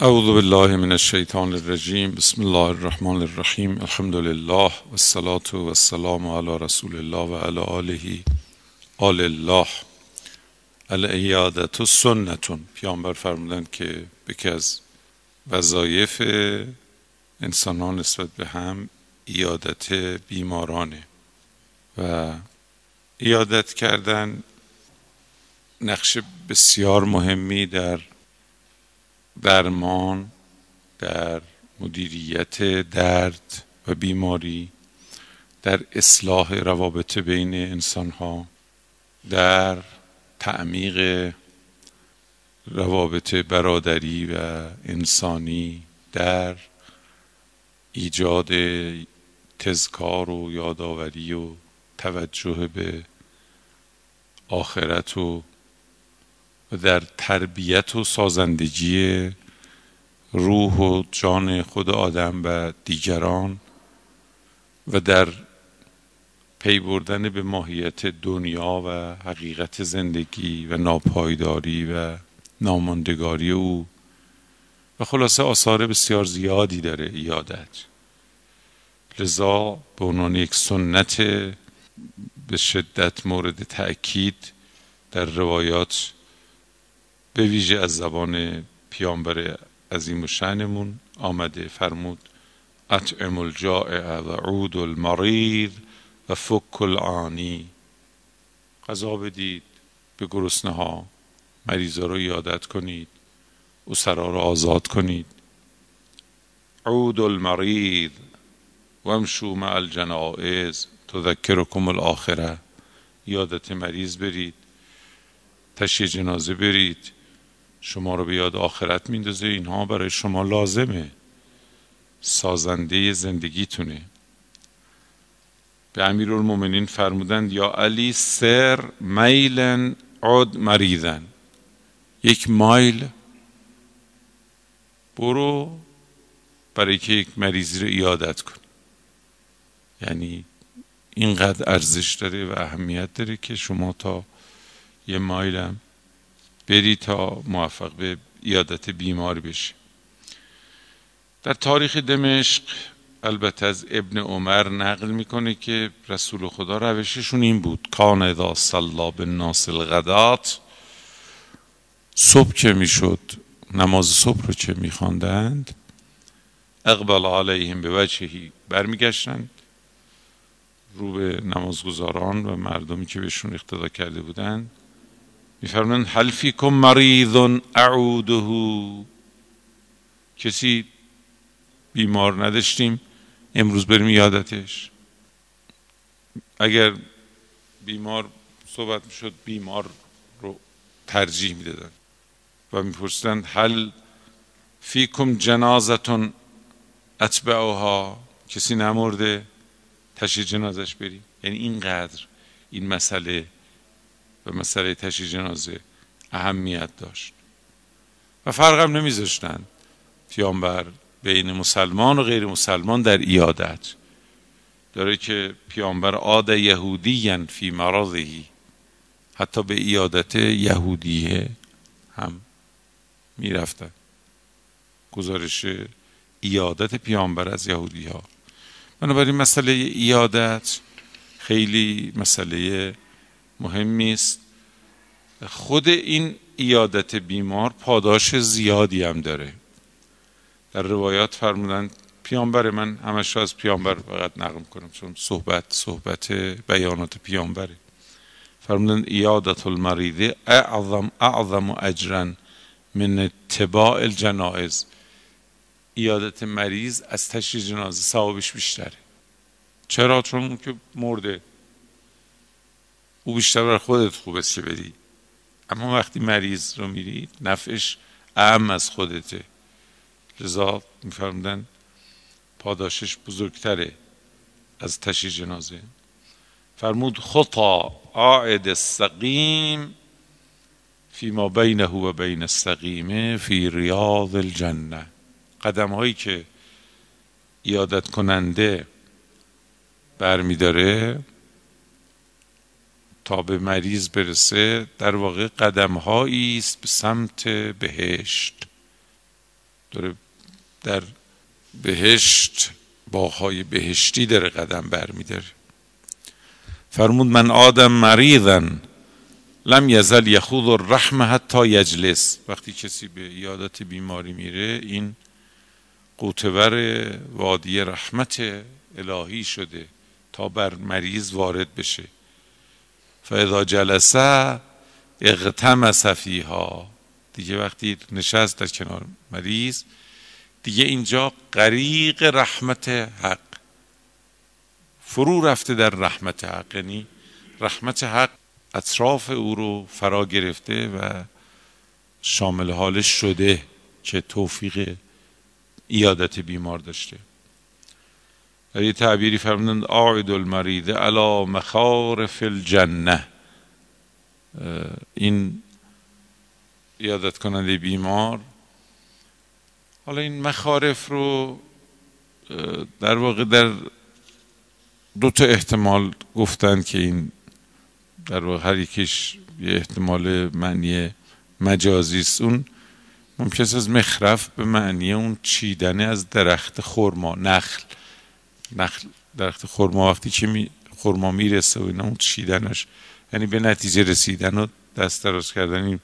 اعوذ بالله من الشیطان الرجیم بسم الله الرحمن الرحیم الحمد لله والصلاة والسلام علی رسول الله و علی آله. آل الله. العیادت سنتون پیامبر فرمودند که یکی از وظایف انسان ها نسبت به هم ایادت بیمارانه و ایادت کردن نقش بسیار مهمی در درمان در مدیریت درد و بیماری در اصلاح روابط بین انسان ها در تعمیق روابط برادری و انسانی در ایجاد تذکار و یادآوری و توجه به آخرت و در تربیت و سازندگی روح و جان خود آدم و دیگران و در پی بردن به ماهیت دنیا و حقیقت زندگی و ناپایداری و ناماندگاری او و خلاصه آثار بسیار زیادی داره ایادت. لذا به عنوان یک سنت به شدت مورد تأکید در روایات به ویژه از زبان پیامبر عظیم و شنمون آمده فرمود اطعم الجائع و عود المريض و فک العانی غذا بدید به گرسنه ها مریضا رو یادت کنید اسرا رو آزاد کنید. عود المريض وامشوا مع الجنائز تذکرکم الاخره یادت مریض برید تشییع جنازه برید. شما رو به یاد آخرت میندازه. اینها برای شما لازمه. سازنده زندگیتونه. به امیر المومنین فرمودند یا علی سر میلن عد مریضن یک مایل. برو برای که یک مریضی رو ایادت کن. یعنی اینقدر ارزش داره و اهمیت داره که شما تا یه مایلم بری تا موفق به ایادت بیمار بشی. در تاریخ دمشق البته از ابن عمر نقل می‌کنه که رسول خدا روششون این بود. کان اذا صلا بالناس الغدات صبح که می‌شد؟ نماز صبح رو چه میخواندند؟ اقبل علیهم به وجهی برمیگشتند. رو به نمازگزاران و مردمی که بهشون اقتدا کرده بودند. میفرمایند هل فیکم مریض اعوده. کسی بیمار نداشتیم امروز بریم یادتش. اگر بیمار صحبت می‌شد بیمار رو ترجیح می‌دادن. و میپرسیدند هل فیکم جنازتون اتبعها کسی نمرده تشییع جنازش بریم. یعنی اینقدر این مسئله و مسئله تشییع جنازه اهمیت داشت. و فرقم نمیذاشتند پیامبر بین مسلمان و غیر مسلمان در ایادت. داره که پیامبر عاد یهودی فی مرضهی حتی به ایادت یهودیه هم می‌رفتن. گزارش ایادت پیامبر از یهودی ها بنابراین مسئله ایادت خیلی مسئله مهمی است. خود این ایادت بیمار پاداش زیادی هم داره. در روایات فرمودند پیامبر من همش از پیامبر فقط نقل کنم چون صحبت صحبت بیانات پیامبره. فرمودند ایادت المریض اعظم اعظم اجرا من اتباع الجنائز. ایادت مریض از تشییع جنازه ثوابش بیشتره. چرا؟ چون که مرده. او بیشتر بر خودت خوب است که بری. اما وقتی مریض رو میرید نفعش اهم از خودته. لذا میفرمودن پاداشش بزرگتره از تشییع جنازه. فرمود خطا عائد فی ما بینه و بین السقیمه فی ریاض الجنه. قدم هایی که ایادت کننده برمیداره تا به مریض برسه در واقع قدم است به سمت بهشت. داره در بهشت باهای بهشتی داره قدم برمیداره. فرمود من آدم مریضن لم یزل یخوض الرحمه حتی یجلس. وقتی کسی به یادت بیماری میره این قوتور وادی رحمت الهی شده تا بر مریض وارد بشه. فاذا جلسه اغتمس فیها دیگه وقتی نشست در کنار مریض دیگه اینجا غریق رحمت حق. فرو رفته در رحمت حق. یعنی رحمت حق اطراف او رو فرا گرفته و شامل حالش شده که توفیق ایادت بیمار داشته. در یه تعبیری فرمودند آعد المریض علا مخارف الجنه این ایادت کننده بیمار حالا این مخارف رو در واقع در دو تا احتمال گفتن که این در واقع هر یکیش یه احتمال معنی مجازی است. اون ممکن از مخرف به معنی اون چیدن از درخت خرما نخل. نخل درخت خرما وقتی که می خرما می‌رسه و اینا اون چیدنش. یعنی به نتیجه رسیدن و دست دراز کردن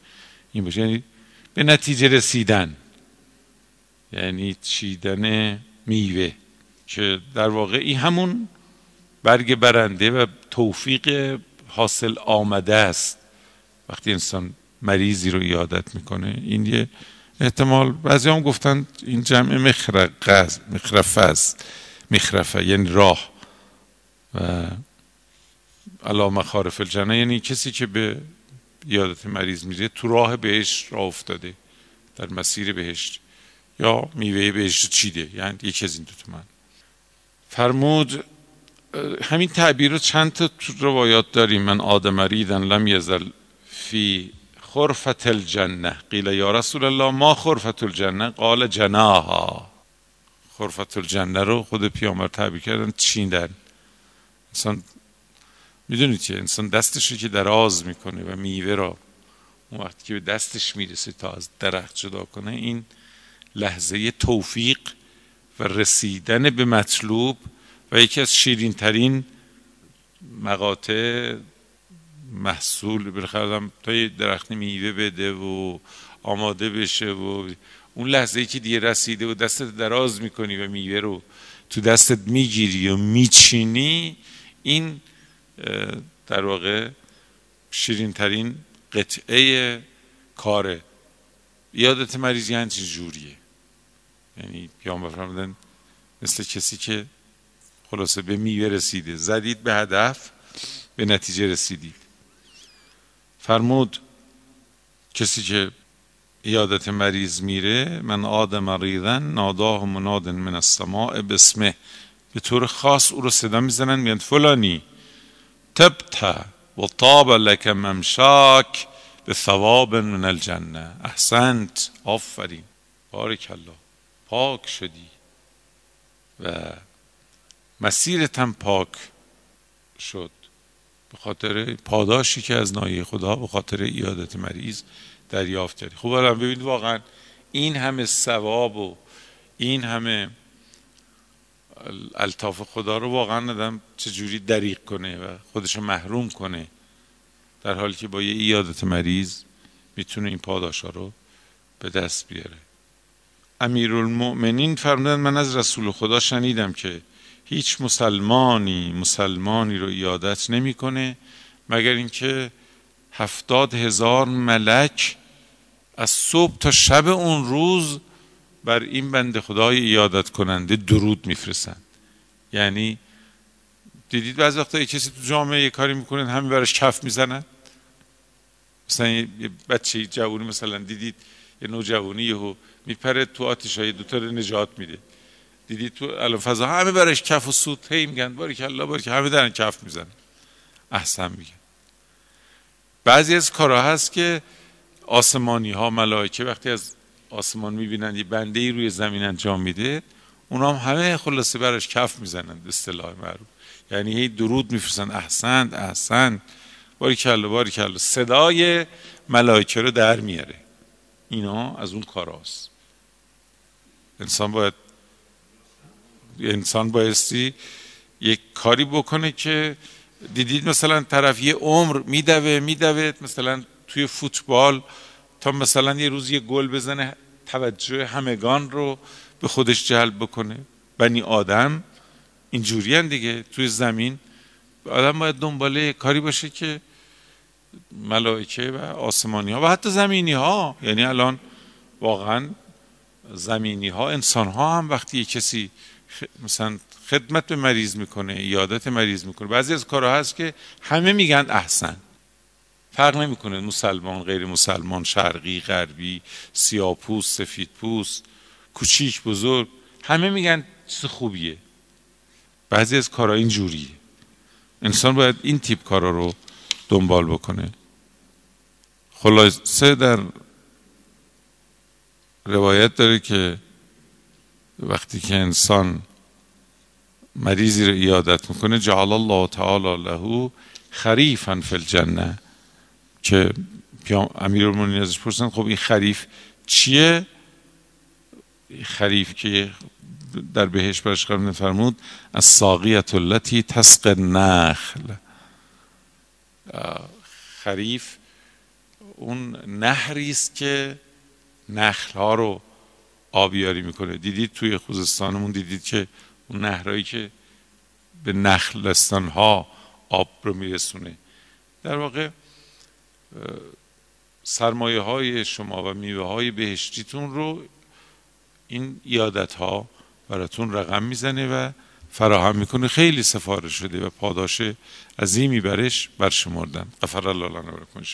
این, باشه. یعنی به نتیجه رسیدن. یعنی چیدن میوه. که در واقع این همون برگ برنده و توفیق حاصل آمده است. وقتی انسان مریضی رو یادت می‌کنه. این یه احتمال بعضی هم گفتن این جمع مخرفه است. مخرفه یعنی راه. و علا مخارف الجنه یعنی کسی که به یادت مریض میره تو راه بهشت راه افتاده در مسیر بهشت. یا میوه بهشت چیده یعنی یکی از این دو من. فرمود همین تعبیر رو چند تا روایات داریم. من آدم ریدن لم یزل فی خرفت الجنه. قیل یا رسول الله ما خرفت الجنه؟ قال جناها. خرفت الجنه رو خود پیامبر تعبیر کردن چیندن؟ انسان می‌دونید چه انسان دستش رو که دراز می‌کنه و میوه را اون وقتی که به دستش می‌رسه تا از درخت جدا کنه این لحظه توفیق و رسیدن به مطلوب و یکی از شیرین ترین مقاطع محصول برخردم تا یه درخت میوه بده و آماده بشه و اون لحظه ای که دیگه رسیده و دستت دراز می‌کنی و میوه رو تو دستت می‌گیری و میچینی این در واقع شیرین ترین قطعه کاره. یادت مریض یعنی جوریه. یعنی پیام بفرمودن مثل کسی که خلاصه به میوه رسیده. زدید به هدف به نتیجه رسیدید. فرمود کسی که یادت مریض میره؟ من آدم مریضن ناداه مناد من السماء بسمه به طور خاص او رو صدا می‌زنن میگن فلانی. تبت و طاب لك ممشاک به ثواب من الجنه. احسنت. آفرین. بارک الله. پاک شدی. و مسیرت پاک شد. به خاطر پاداشی که از نایه خدا به خاطر ایادت مریض دریافت کردی. خوب الان ببینید واقعا این همه ثواب و این همه الطاف خدا رو واقعا ندم چجوری دریق کنه و خودشو محروم کنه در حالی که با یه ایادت مریض می‌تونه این پاداشا رو به دست بیاره. امیرالمؤمنین فرمودن من از رسول خدا شنیدم که هیچ مسلمانی مسلمانی رو ایادت نمی‌کنه مگر اینکه هفتاد هزار ملک از صبح تا شب اون روز بر این بند خدای ایادت کننده درود میفرستند. یعنی دیدید بعض وقتا یه کسی تو جامعه یه کاری می‌کنن همین براش کف می‌زنن. مثلا یه بچه جوونی مثلا دیدید یه نوجوانی یهو میپره تو آتش های دوتا نجات میده. دیدید تو الان فضا همه برش کف و سود هی میگن باری که الله باری همه دارن کف می‌زنن. احسن میگن. بعضی از کارها هست که آسمانی ها ملائکه وقتی از آسمان می‌بینن یه بنده ای روی زمین انجام میده اونا هم همه خلاصه براش کف می‌زنن اصطلاح معروف. یعنی هی درود میفرستن احسن احسن. باری کلا باری کلا. صدای ملائکه رو در میاره. اینا از اون کاراست. انسان باید انسان بایستی یک کاری بکنه که دیدید مثلا طرف یه عمر میدوه میدوه مثلا توی فوتبال تا مثلا یه روز یه گل بزنه توجه همگان رو به خودش جلب بکنه. بنی آدم اینجوری دیگه توی زمین. آدم باید دنباله کاری باشه که ملائکه و آسمانی ها و حتی زمینی ها یعنی الان واقعا زمینی ها انسان ها هم وقتی یه کسی مثلا خدمت به مریض می‌کنه یادت مریض می‌کنه. بعضی از کارها هست که همه میگن احسن. فرق نمی‌کنه. مسلمان غیر مسلمان شرقی غربی سیاپوس سفید پوست کوچیک بزرگ همه میگن چیز خوبیه. بعضی از کارها این جوریه انسان باید این تیپ کارا رو دنبال بکنه. خلاصه در روایت داره که وقتی که انسان مریضی رو ایادت می‌کنه جعل الله تعالی له خریفا فی الجنه. که امیر المؤمنین ازش پرسن خب این خریف چیه؟ خریف که در بهش برش قرار نفرمود از ساقیت التي تسق نخل خریف اون نهری است که نخل ها رو آبیاری می‌کنه. دیدید توی خوزستانمون دیدید که اون نهرهایی که به نخلستان ها آب رو میرسونه. در واقع سرمایه های شما و میوه های بهشتیتون رو این یادت ها براتون رقم می‌زنه و فراهم می‌کنه. خیلی سفارش شده و پاداش عظیمی برش برشمردن. غفر الله لنا و ان